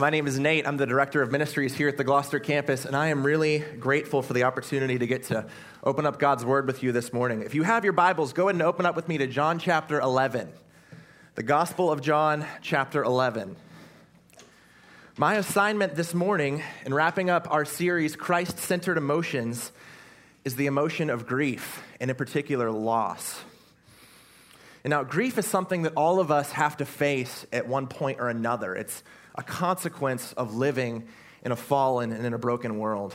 My name is Nate. I'm the director of ministries here at the Gloucester campus, and I am really grateful for the opportunity to get to open up God's word with you this morning. If you have your Bibles, go ahead and open up with me to John chapter 11. The Gospel of John chapter 11. My assignment this morning in wrapping up our series, Christ Centered Emotions, is the emotion of grief, and in particular, loss. And now, grief is something that all of us have to face at one point or another. It's a consequence of living in a fallen and in a broken world.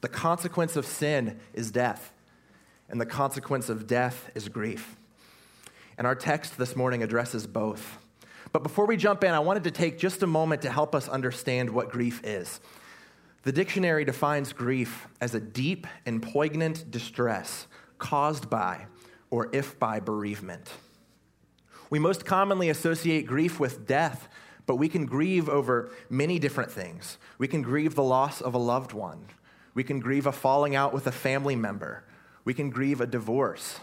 The consequence of sin is death, and the consequence of death is grief. And our text this morning addresses both. But before we jump in, I wanted to take just a moment to help us understand what grief is. The dictionary defines grief as a deep and poignant distress caused by or if by bereavement. We most commonly associate grief with death, but we can grieve over many different things. We can grieve the loss of a loved one. We can grieve a falling out with a family member. We can grieve a divorce.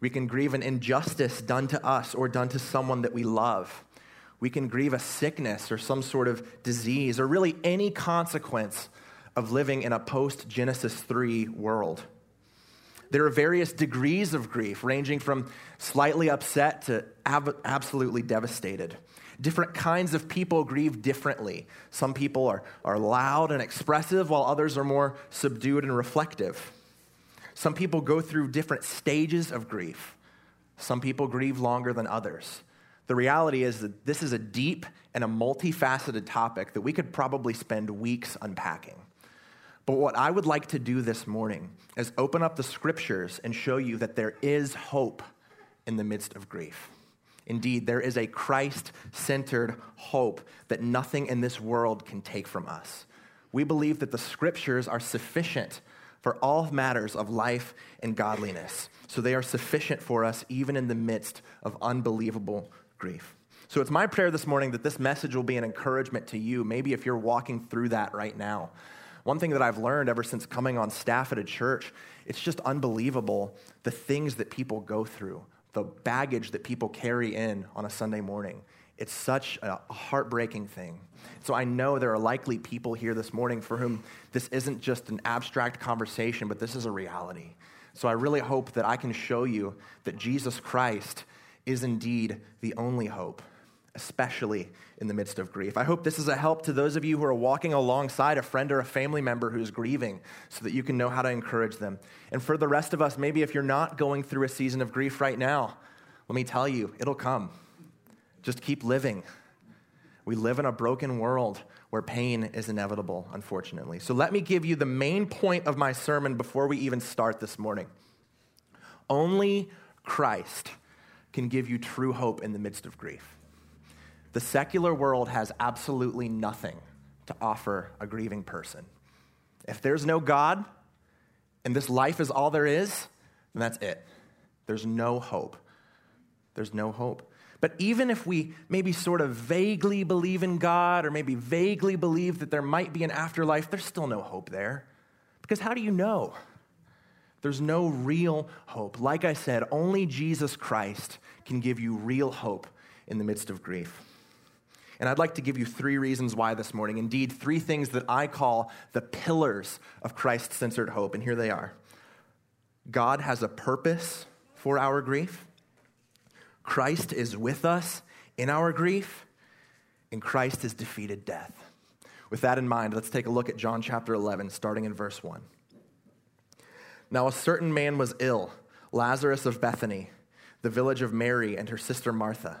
We can grieve an injustice done to us or done to someone that we love. We can grieve a sickness or some sort of disease or really any consequence of living in a post Genesis 3 world. There are various degrees of grief, ranging from slightly upset to ab- absolutely devastated. Different kinds of people grieve differently. Some people are, are loud and expressive, while others are more subdued and reflective. Some people go through different stages of grief. Some people grieve longer than others. The reality is that this is a deep and a multifaceted topic that we could probably spend weeks unpacking. But what I would like to do this morning is open up the scriptures and show you that there is hope in the midst of grief. Indeed, there is a Christ centered hope that nothing in this world can take from us. We believe that the scriptures are sufficient for all matters of life and godliness. So they are sufficient for us even in the midst of unbelievable grief. So it's my prayer this morning that this message will be an encouragement to you, maybe if you're walking through that right now. One thing that I've learned ever since coming on staff at a church, it's just unbelievable the things that people go through, the baggage that people carry in on a Sunday morning. It's such a heartbreaking thing. So I know there are likely people here this morning for whom this isn't just an abstract conversation, but this is a reality. So I really hope that I can show you that Jesus Christ is indeed the only hope, especially in the midst of grief. I hope this is a help to those of you who are walking alongside a friend or a family member who's grieving so that you can know how to encourage them. And for the rest of us, maybe if you're not going through a season of grief right now, let me tell you, it'll come. Just keep living. We live in a broken world where pain is inevitable, unfortunately. So let me give you the main point of my sermon before we even start this morning. Only Christ can give you true hope in the midst of grief. The secular world has absolutely nothing to offer a grieving person. If there's no God and this life is all there is, then that's it. There's no hope. There's no hope. But even if we maybe sort of vaguely believe in God or maybe vaguely believe that there might be an afterlife, there's still no hope there. Because how do you know? There's no real hope. Like I said, only Jesus Christ can give you real hope in the midst of grief. And I'd like to give you three reasons why this morning. Indeed, three things that I call the pillars of Christ centered hope. And here they are God has a purpose for our grief, Christ is with us in our grief, and Christ has defeated death. With that in mind, let's take a look at John chapter 11, starting in verse 1. Now, a certain man was ill, Lazarus of Bethany, the village of Mary and her sister Martha.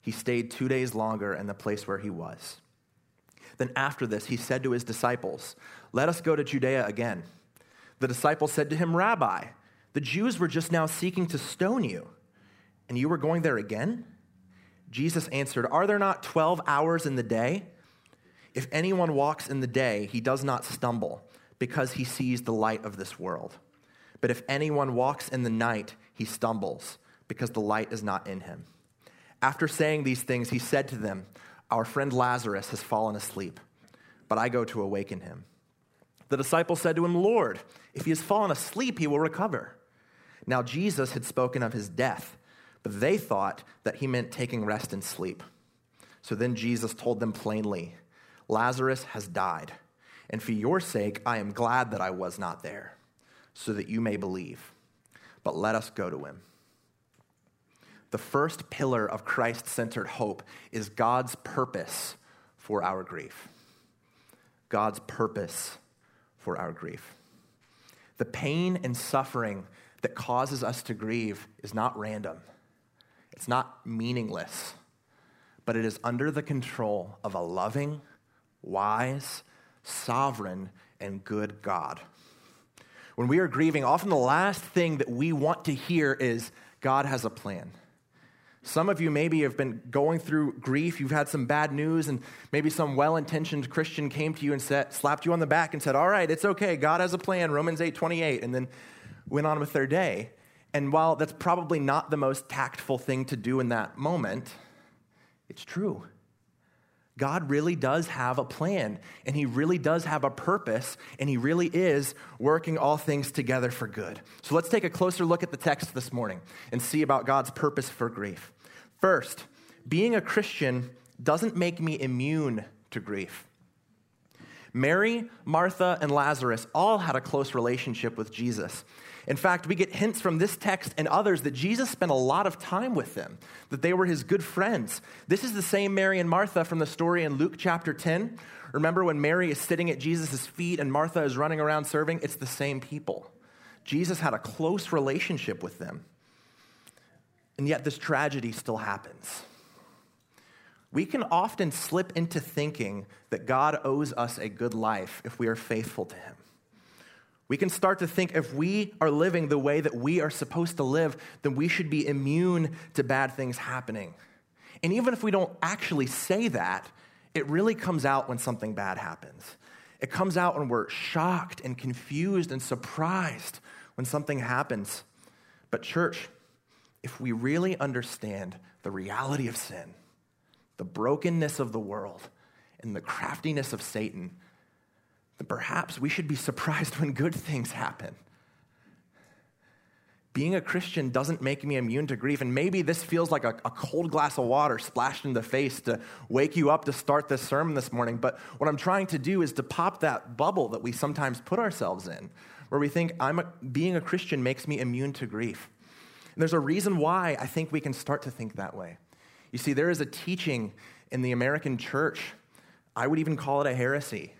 he stayed two days longer in the place where he was. Then, after this, he said to his disciples, Let us go to Judea again. The disciples said to him, Rabbi, the Jews were just now seeking to stone you, and you were going there again? Jesus answered, Are there not 12 hours in the day? If anyone walks in the day, he does not stumble, because he sees the light of this world. But if anyone walks in the night, he stumbles, because the light is not in him. After saying these things, he said to them, Our friend Lazarus has fallen asleep, but I go to awaken him. The disciples said to him, Lord, if he has fallen asleep, he will recover. Now Jesus had spoken of his death, but they thought that he meant taking rest and sleep. So then Jesus told them plainly, Lazarus has died, and for your sake I am glad that I was not there, so that you may believe. But let us go to him. The first pillar of Christ centered hope is God's purpose for our grief. God's purpose for our grief. The pain and suffering that causes us to grieve is not random, it's not meaningless, but it is under the control of a loving, wise, sovereign, and good God. When we are grieving, often the last thing that we want to hear is God has a plan. Some of you maybe have been going through grief. You've had some bad news, and maybe some well intentioned Christian came to you and said, slapped you on the back and said, All right, it's okay. God has a plan, Romans 8 28, and then went on with their day. And while that's probably not the most tactful thing to do in that moment, it's true. God really does have a plan, and He really does have a purpose, and He really is working all things together for good. So let's take a closer look at the text this morning and see about God's purpose for grief. First, being a Christian doesn't make me immune to grief. Mary, Martha, and Lazarus all had a close relationship with Jesus. In fact, we get hints from this text and others that Jesus spent a lot of time with them, that they were his good friends. This is the same Mary and Martha from the story in Luke chapter 10. Remember when Mary is sitting at Jesus' feet and Martha is running around serving? It's the same people. Jesus had a close relationship with them. And yet, this tragedy still happens. We can often slip into thinking that God owes us a good life if we are faithful to Him. We can start to think if we are living the way that we are supposed to live, then we should be immune to bad things happening. And even if we don't actually say that, it really comes out when something bad happens. It comes out when we're shocked and confused and surprised when something happens. But, church, if we really understand the reality of sin, the brokenness of the world, and the craftiness of Satan, then perhaps we should be surprised when good things happen. Being a Christian doesn't make me immune to grief. And maybe this feels like a, a, cold glass of water splashed in the face to wake you up to start this sermon this morning. But what I'm trying to do is to pop that bubble that we sometimes put ourselves in, where we think I'm a, being a Christian makes me immune to grief. And there's a reason why I think we can start to think that way. You see, there is a teaching in the American church, I would even call it a heresy,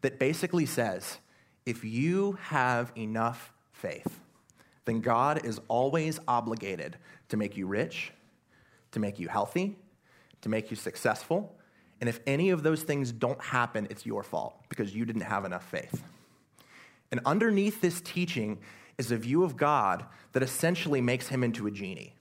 that basically says if you have enough faith, then God is always obligated to make you rich, to make you healthy, to make you successful. And if any of those things don't happen, it's your fault because you didn't have enough faith. And underneath this teaching is a view of God that essentially makes him into a genie.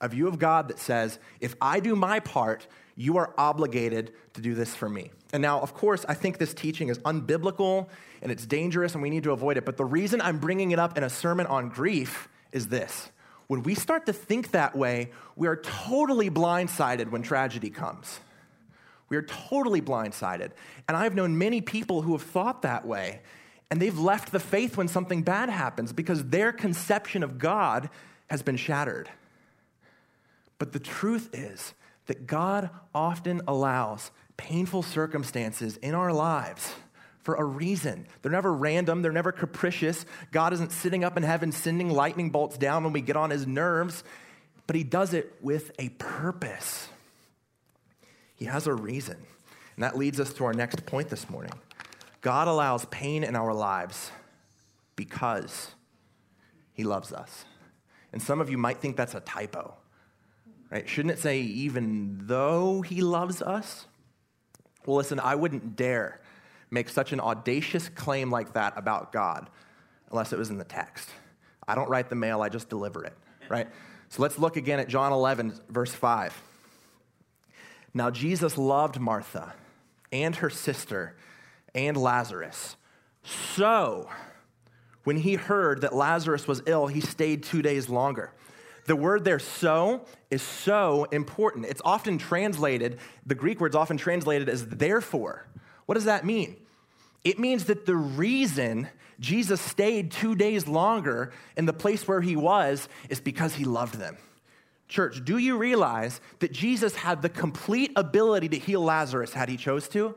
A view of God that says, if I do my part, you are obligated to do this for me. And now, of course, I think this teaching is unbiblical and it's dangerous and we need to avoid it. But the reason I'm bringing it up in a sermon on grief is this. When we start to think that way, we are totally blindsided when tragedy comes. We are totally blindsided. And I've known many people who have thought that way, and they've left the faith when something bad happens because their conception of God has been shattered. But the truth is that God often allows painful circumstances in our lives for a reason. They're never random, they're never capricious. God isn't sitting up in heaven sending lightning bolts down when we get on his nerves, but he does it with a purpose. He has a reason. And that leads us to our next point this morning. God allows pain in our lives because he loves us. And some of you might think that's a typo. Right? Shouldn't it say, even though he loves us? Well, listen, I wouldn't dare make such an audacious claim like that about God unless it was in the text. I don't write the mail, I just deliver it, right? So let's look again at John 11, verse 5. Now, Jesus loved Martha and her sister and Lazarus. So, when he heard that Lazarus was ill, he stayed two days longer. The word there, so, is so important. It's often translated, the Greek word's often translated as therefore. What does that mean? It means that the reason Jesus stayed two days longer in the place where he was is because he loved them. Church, do you realize that Jesus had the complete ability to heal Lazarus had he chose to?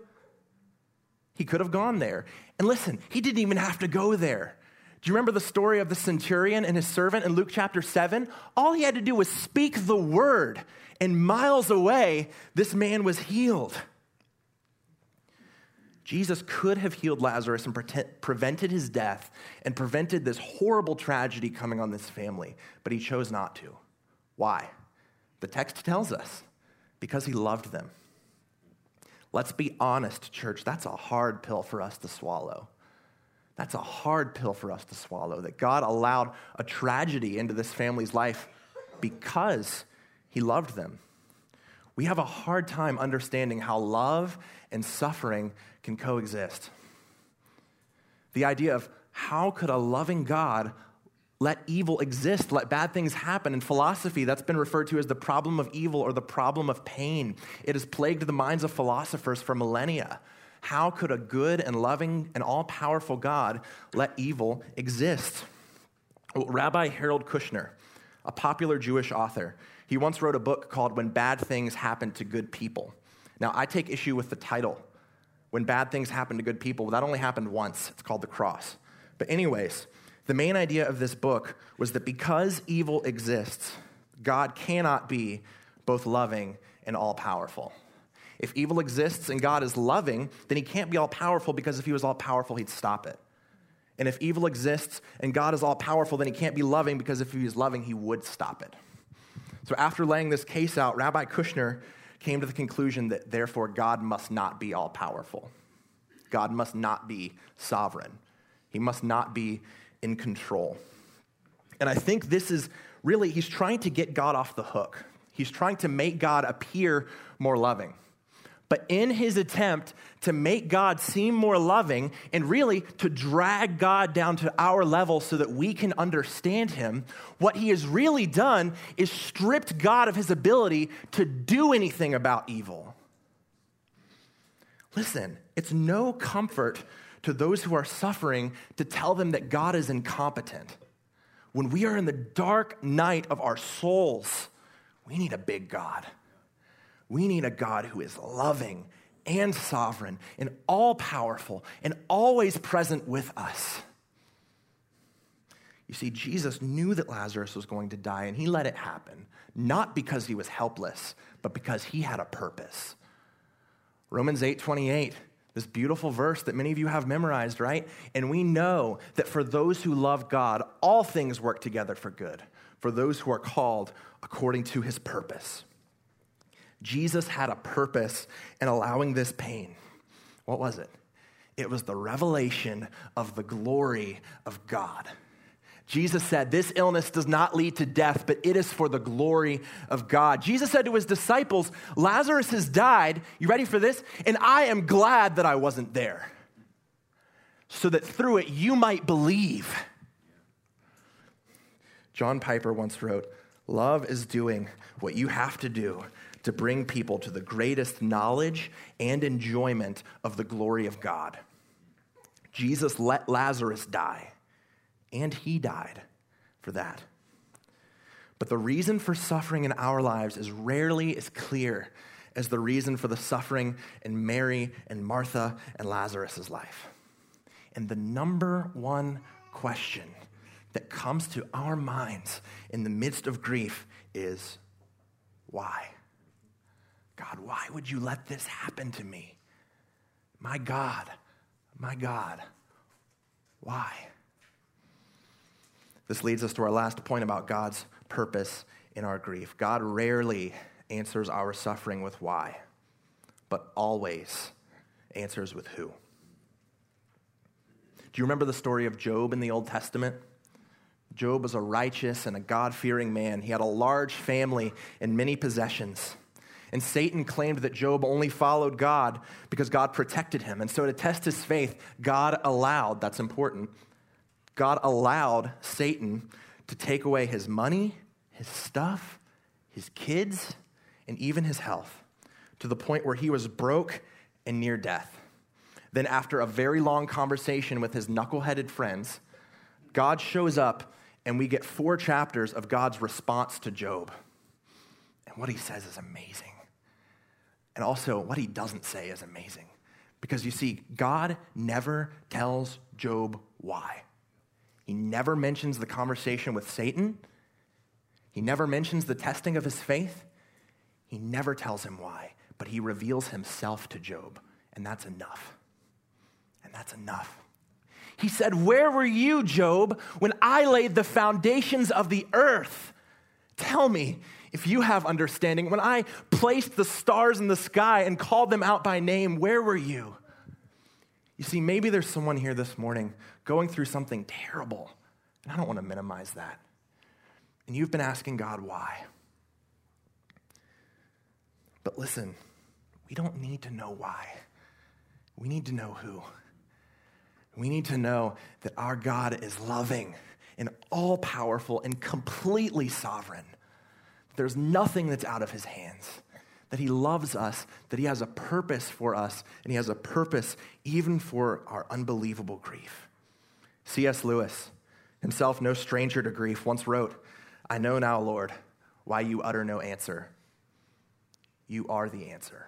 He could have gone there. And listen, he didn't even have to go there. Do you remember the story of the centurion and his servant in Luke chapter 7? All he had to do was speak the word, and miles away, this man was healed. Jesus could have healed Lazarus and pre- prevented his death and prevented this horrible tragedy coming on this family, but he chose not to. Why? The text tells us because he loved them. Let's be honest, church, that's a hard pill for us to swallow. That's a hard pill for us to swallow that God allowed a tragedy into this family's life because he loved them. We have a hard time understanding how love and suffering can coexist. The idea of how could a loving God let evil exist, let bad things happen. In philosophy, that's been referred to as the problem of evil or the problem of pain. It has plagued the minds of philosophers for millennia. How could a good and loving and all powerful God let evil exist? Well, Rabbi Harold Kushner, a popular Jewish author, he once wrote a book called When Bad Things Happen to Good People. Now, I take issue with the title. When bad things happen to good people, that only happened once. It's called the cross. But, anyways, the main idea of this book was that because evil exists, God cannot be both loving and all powerful. If evil exists and God is loving, then he can't be all powerful because if he was all powerful, he'd stop it. And if evil exists and God is all powerful, then he can't be loving because if he was loving, he would stop it. So after laying this case out, Rabbi Kushner came to the conclusion that therefore God must not be all powerful. God must not be sovereign. He must not be in control. And I think this is really, he's trying to get God off the hook. He's trying to make God appear more loving. But in his attempt to make God seem more loving and really to drag God down to our level so that we can understand him, what he has really done is stripped God of his ability to do anything about evil. Listen, it's no comfort to those who are suffering to tell them that God is incompetent. When we are in the dark night of our souls, we need a big God. We need a God who is loving and sovereign and all powerful and always present with us. You see, Jesus knew that Lazarus was going to die and he let it happen, not because he was helpless, but because he had a purpose. Romans 8 28 this beautiful verse that many of you have memorized, right? And we know that for those who love God, all things work together for good, for those who are called according to his purpose. Jesus had a purpose in allowing this pain. What was it? It was the revelation of the glory of God. Jesus said, This illness does not lead to death, but it is for the glory of God. Jesus said to his disciples, Lazarus has died. You ready for this? And I am glad that I wasn't there, so that through it you might believe. John Piper once wrote, Love is doing what you have to do to bring people to the greatest knowledge and enjoyment of the glory of God. Jesus let Lazarus die and he died for that. But the reason for suffering in our lives is rarely as clear as the reason for the suffering in Mary and Martha and Lazarus' life. And the number one question that comes to our minds in the midst of grief is why? God, why would you let this happen to me? My God, my God, why? This leads us to our last point about God's purpose in our grief. God rarely answers our suffering with why, but always answers with who. Do you remember the story of Job in the Old Testament? Job was a righteous and a God fearing man. He had a large family and many possessions. And Satan claimed that Job only followed God because God protected him. And so to test his faith, God allowed, that's important, God allowed Satan to take away his money, his stuff, his kids, and even his health to the point where he was broke and near death. Then, after a very long conversation with his knuckleheaded friends, God shows up and we get four chapters of God's response to Job. And what he says is amazing. And also, what he doesn't say is amazing. Because you see, God never tells Job why. He never mentions the conversation with Satan. He never mentions the testing of his faith. He never tells him why, but he reveals himself to Job. And that's enough. And that's enough. He said, Where were you, Job, when I laid the foundations of the earth? Tell me if you have understanding. When I placed the stars in the sky and called them out by name, where were you? You see, maybe there's someone here this morning going through something terrible, and I don't want to minimize that. And you've been asking God why. But listen, we don't need to know why. We need to know who. We need to know that our God is loving and all powerful and completely sovereign. There's nothing that's out of his hands. That he loves us, that he has a purpose for us, and he has a purpose even for our unbelievable grief. C.S. Lewis, himself no stranger to grief, once wrote, I know now, Lord, why you utter no answer. You are the answer.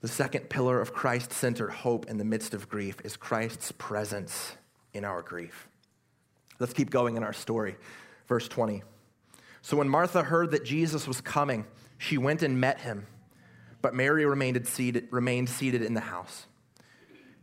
The second pillar of Christ centered hope in the midst of grief is Christ's presence in our grief. Let's keep going in our story. Verse 20. So when Martha heard that Jesus was coming, she went and met him, but Mary remained seated, remained seated in the house.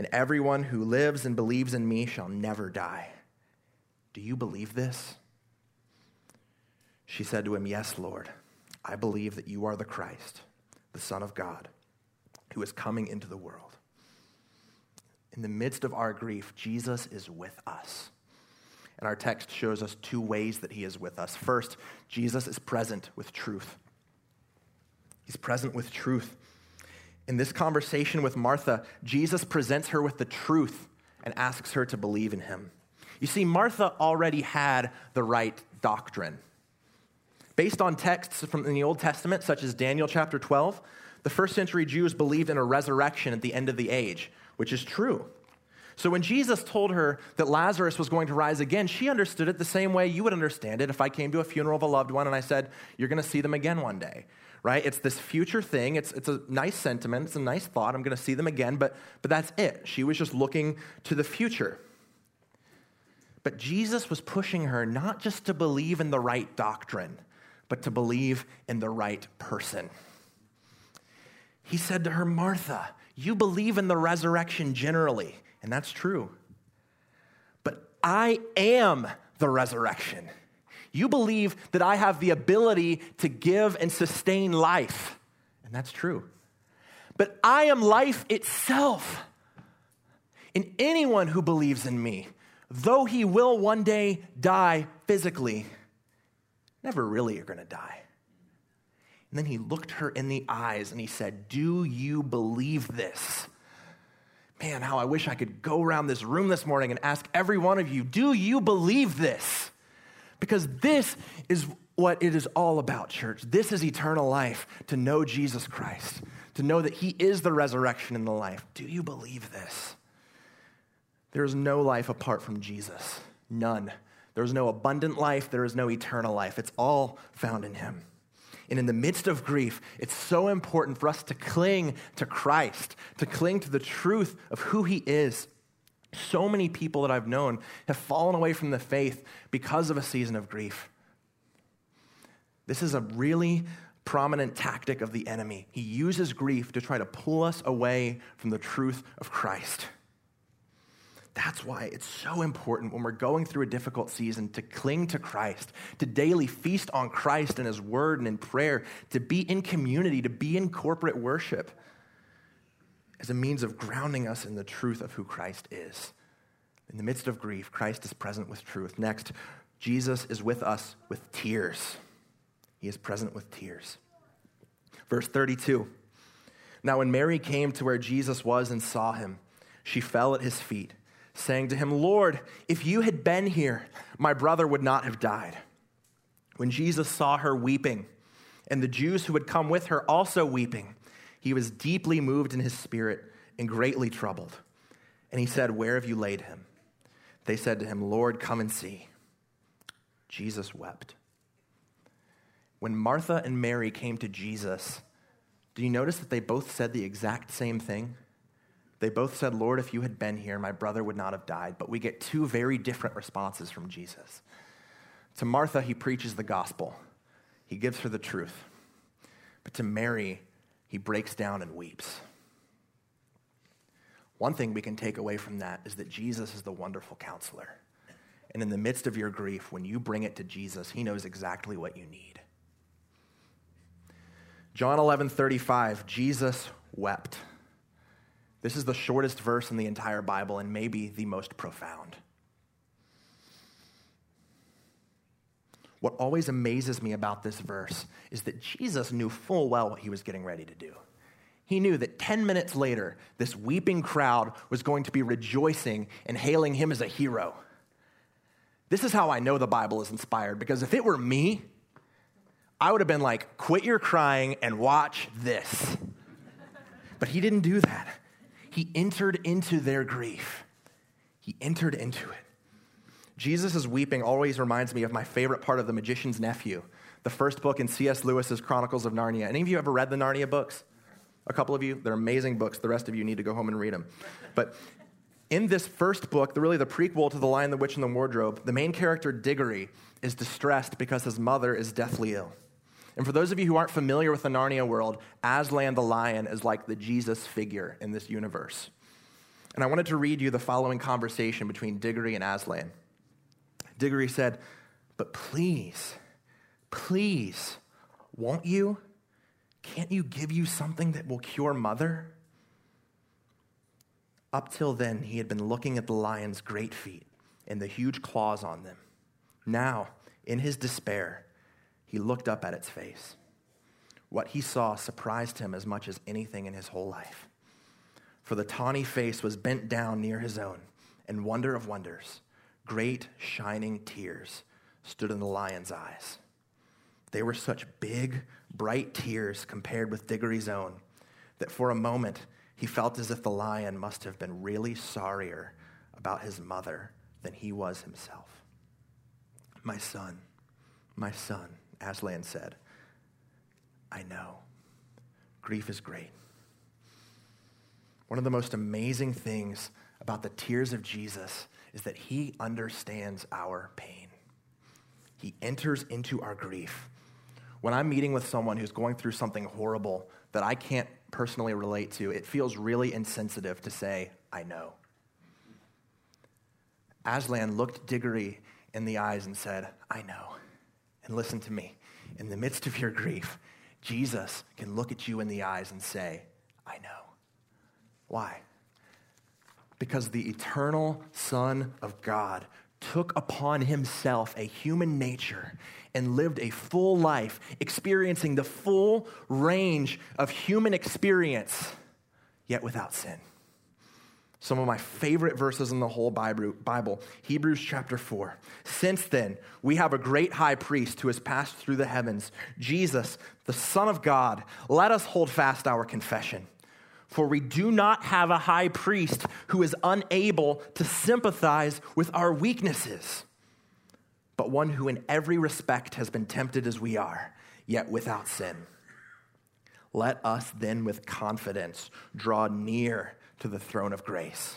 And everyone who lives and believes in me shall never die. Do you believe this? She said to him, Yes, Lord. I believe that you are the Christ, the Son of God, who is coming into the world in the midst of our grief, Jesus is with us. And our text shows us two ways that he is with us. First, Jesus is present with truth. He's present with truth. In this conversation with Martha, Jesus presents her with the truth and asks her to believe in him. You see, Martha already had the right doctrine. Based on texts from the Old Testament, such as Daniel chapter 12, the first century Jews believed in a resurrection at the end of the age which is true. So when Jesus told her that Lazarus was going to rise again, she understood it the same way you would understand it if I came to a funeral of a loved one and I said, You're going to see them again one day, right? It's this future thing. It's, it's a nice sentiment, it's a nice thought. I'm going to see them again, but, but that's it. She was just looking to the future. But Jesus was pushing her not just to believe in the right doctrine, but to believe in the right person. He said to her, Martha, you believe in the resurrection generally, and that's true. But I am the resurrection. You believe that I have the ability to give and sustain life, and that's true. But I am life itself. And anyone who believes in me, though he will one day die physically, never really are going to die. And then he looked her in the eyes and he said, Do you believe this? Man, how I wish I could go around this room this morning and ask every one of you, Do you believe this? Because this is what it is all about, church. This is eternal life to know Jesus Christ, to know that he is the resurrection and the life. Do you believe this? There is no life apart from Jesus. None. There is no abundant life. There is no eternal life. It's all found in him. And in the midst of grief, it's so important for us to cling to Christ, to cling to the truth of who He is. So many people that I've known have fallen away from the faith because of a season of grief. This is a really prominent tactic of the enemy. He uses grief to try to pull us away from the truth of Christ. That's why it's so important when we're going through a difficult season to cling to Christ, to daily feast on Christ and His Word and in prayer, to be in community, to be in corporate worship as a means of grounding us in the truth of who Christ is. In the midst of grief, Christ is present with truth. Next, Jesus is with us with tears. He is present with tears. Verse 32 Now, when Mary came to where Jesus was and saw him, she fell at his feet, saying to him, Lord, if you had been here, my brother would not have died. When Jesus saw her weeping, and the Jews who had come with her also weeping, he was deeply moved in his spirit and greatly troubled. And he said, Where have you laid him? They said to him, Lord, come and see. Jesus wept. When Martha and Mary came to Jesus, do you notice that they both said the exact same thing? They both said, Lord, if you had been here, my brother would not have died. But we get two very different responses from Jesus. To Martha, he preaches the gospel, he gives her the truth. But to Mary, he breaks down and weeps. One thing we can take away from that is that Jesus is the wonderful counselor. And in the midst of your grief, when you bring it to Jesus, he knows exactly what you need. John 11, 35, Jesus wept. This is the shortest verse in the entire Bible and maybe the most profound. What always amazes me about this verse is that Jesus knew full well what he was getting ready to do. He knew that 10 minutes later, this weeping crowd was going to be rejoicing and hailing him as a hero. This is how I know the Bible is inspired, because if it were me, I would have been like, quit your crying and watch this. But he didn't do that. He entered into their grief, he entered into it. Jesus' weeping always reminds me of my favorite part of The Magician's Nephew, the first book in C.S. Lewis's Chronicles of Narnia. Any of you ever read the Narnia books? A couple of you? They're amazing books. The rest of you need to go home and read them. But in this first book, really the prequel to The Lion, the Witch, and the Wardrobe, the main character, Diggory, is distressed because his mother is deathly ill. And for those of you who aren't familiar with the Narnia world, Aslan the lion is like the Jesus figure in this universe. And I wanted to read you the following conversation between Diggory and Aslan. Diggory said, But please, please, won't you? Can't you give you something that will cure mother? Up till then, he had been looking at the lion's great feet and the huge claws on them. Now, in his despair, he looked up at its face. What he saw surprised him as much as anything in his whole life. For the tawny face was bent down near his own, and wonder of wonders, great shining tears stood in the lion's eyes. They were such big, bright tears compared with Diggory's own that for a moment he felt as if the lion must have been really sorrier about his mother than he was himself. My son, my son, Aslan said, I know. Grief is great. One of the most amazing things about the tears of Jesus is that he understands our pain. He enters into our grief. When I'm meeting with someone who's going through something horrible that I can't personally relate to, it feels really insensitive to say, I know. Aslan looked Diggory in the eyes and said, I know. And listen to me. In the midst of your grief, Jesus can look at you in the eyes and say, I know. Why? Because the eternal Son of God took upon himself a human nature and lived a full life, experiencing the full range of human experience, yet without sin. Some of my favorite verses in the whole Bible, Hebrews chapter 4. Since then, we have a great high priest who has passed through the heavens, Jesus, the Son of God. Let us hold fast our confession. For we do not have a high priest who is unable to sympathize with our weaknesses but one who in every respect has been tempted as we are, yet without sin. Let us then with confidence draw near to the throne of grace,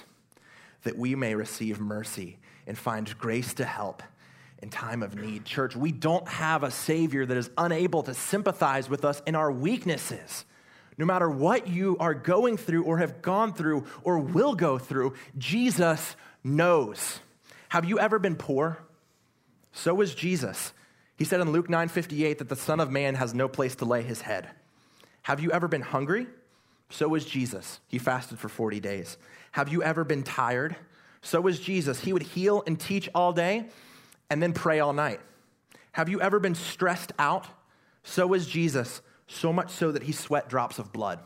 that we may receive mercy and find grace to help in time of need. Church, we don't have a Savior that is unable to sympathize with us in our weaknesses. No matter what you are going through or have gone through or will go through, Jesus knows. Have you ever been poor? So was Jesus. He said in Luke 9 58 that the Son of Man has no place to lay his head. Have you ever been hungry? So was Jesus. He fasted for 40 days. Have you ever been tired? So was Jesus. He would heal and teach all day and then pray all night. Have you ever been stressed out? So was Jesus, so much so that he sweat drops of blood.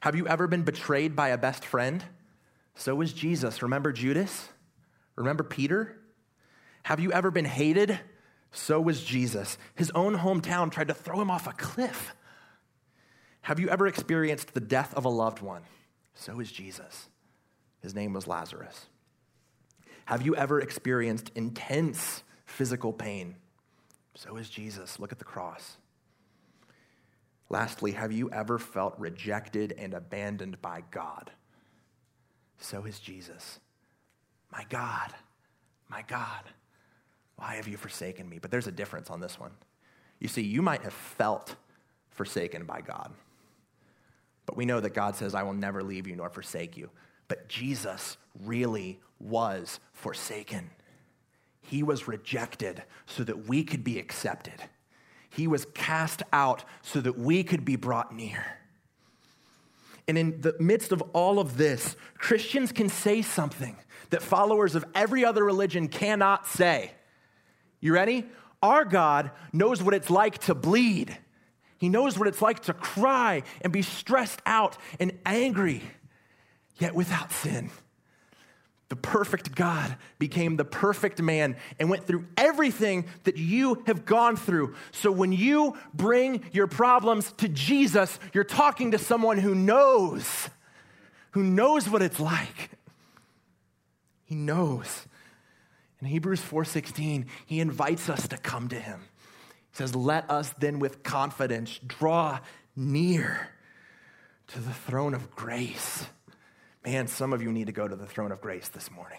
Have you ever been betrayed by a best friend? So was Jesus. Remember Judas? Remember Peter? Have you ever been hated? So was Jesus. His own hometown tried to throw him off a cliff. Have you ever experienced the death of a loved one? So is Jesus. His name was Lazarus. Have you ever experienced intense physical pain? So is Jesus. Look at the cross. Lastly, have you ever felt rejected and abandoned by God? So is Jesus. My God, my God, why have you forsaken me? But there's a difference on this one. You see, you might have felt forsaken by God. But we know that God says, I will never leave you nor forsake you. But Jesus really was forsaken. He was rejected so that we could be accepted. He was cast out so that we could be brought near. And in the midst of all of this, Christians can say something that followers of every other religion cannot say. You ready? Our God knows what it's like to bleed. He knows what it's like to cry and be stressed out and angry, yet without sin. The perfect God became the perfect man and went through everything that you have gone through. So when you bring your problems to Jesus, you're talking to someone who knows, who knows what it's like. He knows. In Hebrews 4:16, he invites us to come to him. He says, Let us then with confidence draw near to the throne of grace. Man, some of you need to go to the throne of grace this morning.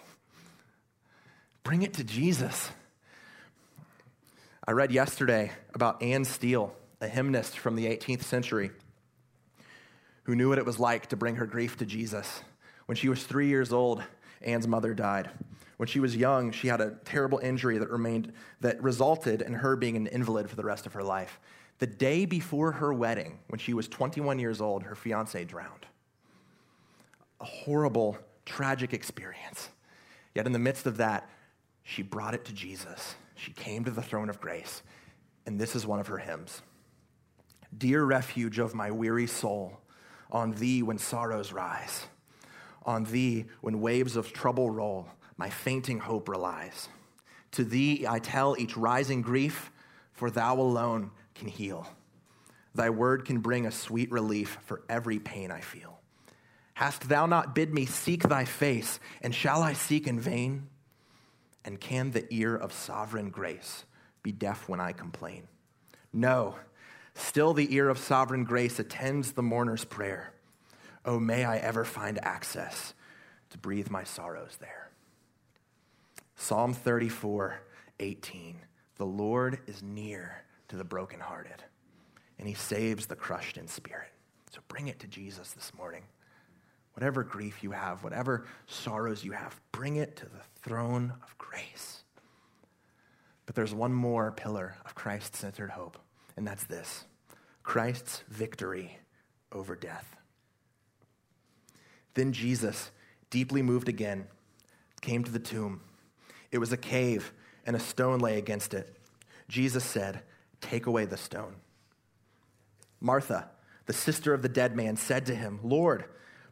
Bring it to Jesus. I read yesterday about Anne Steele, a hymnist from the 18th century, who knew what it was like to bring her grief to Jesus. When she was three years old, Anne's mother died. When she was young, she had a terrible injury that remained that resulted in her being an invalid for the rest of her life. The day before her wedding, when she was 21 years old, her fiance drowned. A horrible, tragic experience. Yet in the midst of that, she brought it to Jesus. She came to the throne of grace, and this is one of her hymns. Dear refuge of my weary soul, on thee when sorrows rise, on thee when waves of trouble roll, my fainting hope relies. To thee I tell each rising grief, for thou alone can heal. Thy word can bring a sweet relief for every pain I feel. Hast thou not bid me seek thy face, and shall I seek in vain? And can the ear of sovereign grace be deaf when I complain? No, still the ear of sovereign grace attends the mourner's prayer. Oh, may I ever find access to breathe my sorrows there. Psalm 34, 18. The Lord is near to the brokenhearted, and he saves the crushed in spirit. So bring it to Jesus this morning. Whatever grief you have, whatever sorrows you have, bring it to the throne of grace. But there's one more pillar of Christ centered hope, and that's this Christ's victory over death. Then Jesus, deeply moved again, came to the tomb. It was a cave, and a stone lay against it. Jesus said, Take away the stone. Martha, the sister of the dead man, said to him, Lord,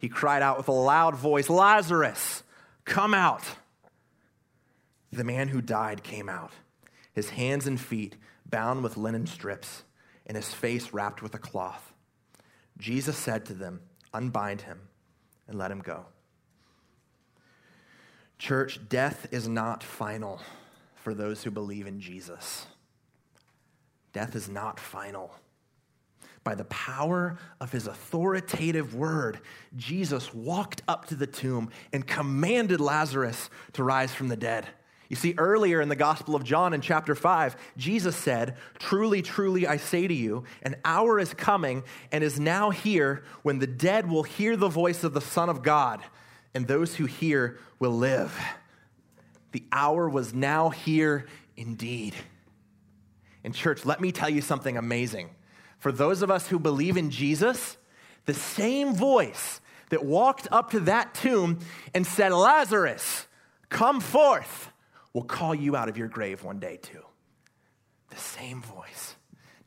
he cried out with a loud voice, Lazarus, come out. The man who died came out, his hands and feet bound with linen strips, and his face wrapped with a cloth. Jesus said to them, Unbind him and let him go. Church, death is not final for those who believe in Jesus. Death is not final. By the power of his authoritative word, Jesus walked up to the tomb and commanded Lazarus to rise from the dead. You see, earlier in the Gospel of John in chapter 5, Jesus said, Truly, truly, I say to you, an hour is coming and is now here when the dead will hear the voice of the Son of God, and those who hear will live. The hour was now here indeed. And, church, let me tell you something amazing. For those of us who believe in Jesus, the same voice that walked up to that tomb and said, Lazarus, come forth will call you out of your grave one day, too. The same voice.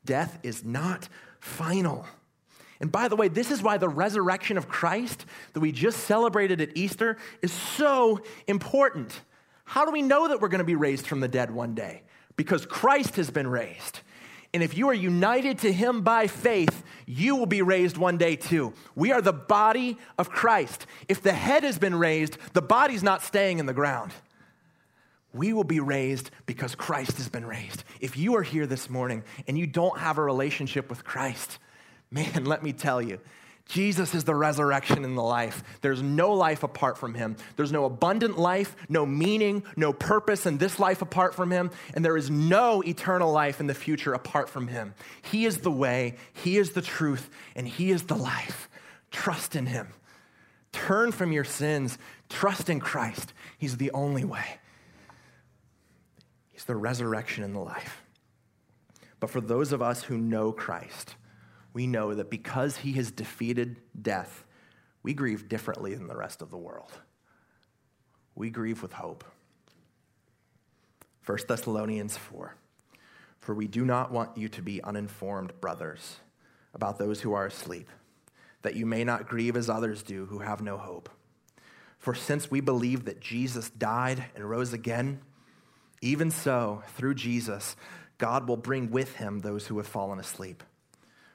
Death is not final. And by the way, this is why the resurrection of Christ that we just celebrated at Easter is so important. How do we know that we're going to be raised from the dead one day? Because Christ has been raised. And if you are united to him by faith, you will be raised one day too. We are the body of Christ. If the head has been raised, the body's not staying in the ground we will be raised because Christ has been raised. If you are here this morning and you don't have a relationship with Christ, man, let me tell you, Jesus is the resurrection and the life. There's no life apart from him. There's no abundant life, no meaning, no purpose in this life apart from him, and there is no eternal life in the future apart from him. He is the way, he is the truth, and he is the life. Trust in him. Turn from your sins, trust in Christ. He's the only way. He's the resurrection and the life. But for those of us who know Christ, we know that because he has defeated death, we grieve differently than the rest of the world. We grieve with hope. 1 Thessalonians 4 For we do not want you to be uninformed, brothers, about those who are asleep, that you may not grieve as others do who have no hope. For since we believe that Jesus died and rose again, even so, through Jesus, God will bring with him those who have fallen asleep.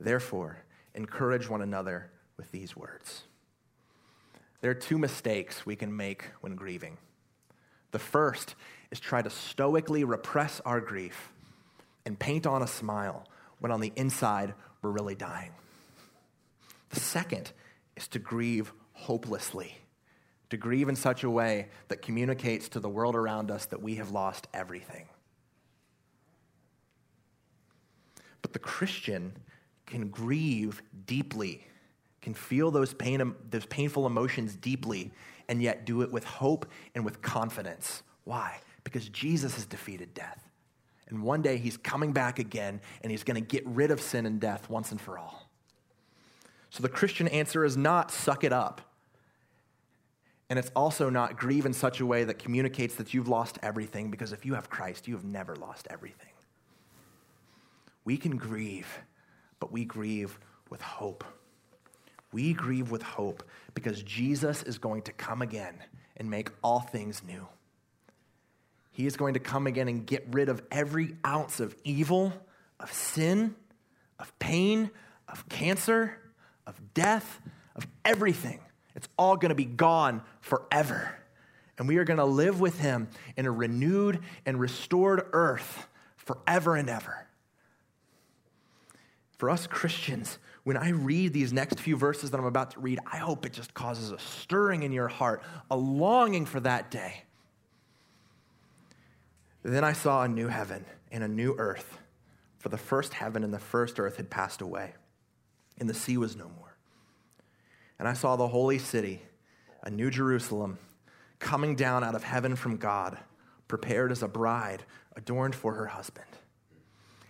Therefore, encourage one another with these words. There are two mistakes we can make when grieving. The first is try to stoically repress our grief and paint on a smile when on the inside we're really dying. The second is to grieve hopelessly to grieve in such a way that communicates to the world around us that we have lost everything. But the Christian can grieve deeply, can feel those, pain, those painful emotions deeply, and yet do it with hope and with confidence. Why? Because Jesus has defeated death. And one day he's coming back again, and he's going to get rid of sin and death once and for all. So the Christian answer is not suck it up and it's also not grieve in such a way that communicates that you've lost everything, because if you have Christ, you have never lost everything. We can grieve, but we grieve with hope. We grieve with hope because Jesus is going to come again and make all things new. He is going to come again and get rid of every ounce of evil, of sin, of pain, of cancer, of death, of everything. It's all going to be gone forever. And we are going to live with him in a renewed and restored earth forever and ever. For us Christians, when I read these next few verses that I'm about to read, I hope it just causes a stirring in your heart, a longing for that day. Then I saw a new heaven and a new earth, for the first heaven and the first earth had passed away, and the sea was no more. And I saw the holy city, a new Jerusalem, coming down out of heaven from God, prepared as a bride adorned for her husband.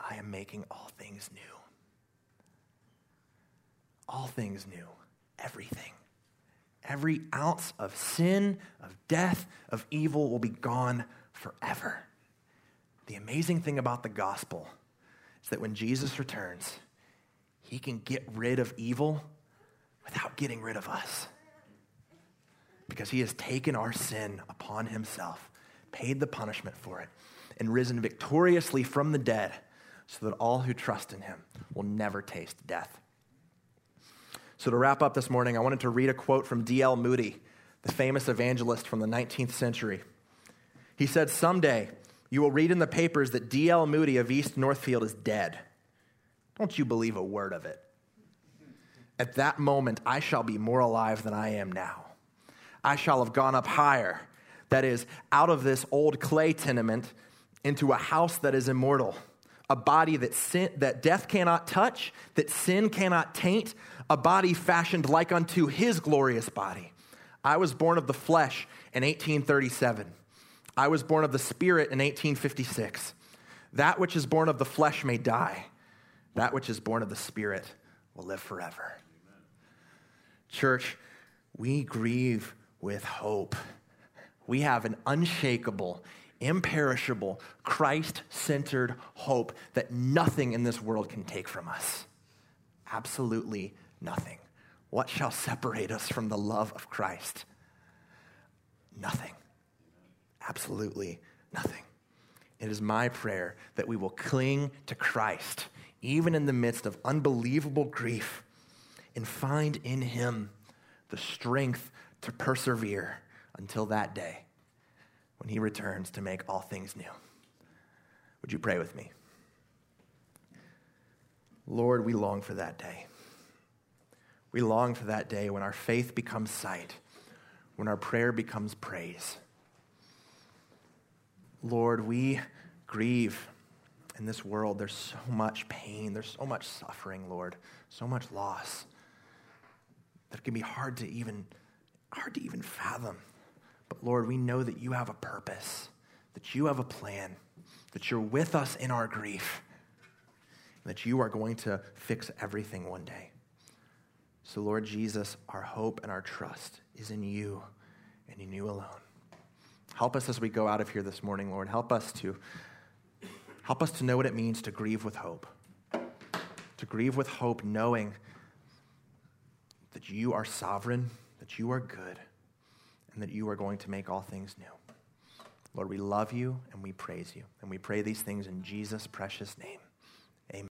I am making all things new. All things new. Everything. Every ounce of sin, of death, of evil will be gone forever. The amazing thing about the gospel is that when Jesus returns, he can get rid of evil without getting rid of us. Because he has taken our sin upon himself, paid the punishment for it, and risen victoriously from the dead so that all who trust in him will never taste death. So, to wrap up this morning, I wanted to read a quote from D.L. Moody, the famous evangelist from the 19th century. He said, Someday you will read in the papers that D.L. Moody of East Northfield is dead. Don't you believe a word of it. At that moment, I shall be more alive than I am now. I shall have gone up higher, that is, out of this old clay tenement into a house that is immortal a body that, sin, that death cannot touch, that sin cannot taint, a body fashioned like unto his glorious body. I was born of the flesh in 1837. I was born of the spirit in 1856. That which is born of the flesh may die, that which is born of the spirit will live forever. Amen. Church, we grieve with hope. We have an unshakable, imperishable, Christ centered hope that nothing in this world can take from us. Absolutely nothing. What shall separate us from the love of Christ? Nothing. Absolutely nothing. It is my prayer that we will cling to Christ, even in the midst of unbelievable grief, and find in Him the strength to persevere until that day when he returns to make all things new. Would you pray with me? Lord, we long for that day. We long for that day when our faith becomes sight, when our prayer becomes praise. Lord, we grieve in this world. There's so much pain, there's so much suffering, Lord, so much loss that it can be hard to even hard to even fathom. But Lord, we know that you have a purpose, that you have a plan, that you're with us in our grief, that you are going to fix everything one day. So, Lord Jesus, our hope and our trust is in you and in you alone. Help us as we go out of here this morning, Lord. Help us to help us to know what it means to grieve with hope. To grieve with hope knowing that you are sovereign, that you are good, and that you are going to make all things new. Lord, we love you and we praise you. And we pray these things in Jesus' precious name.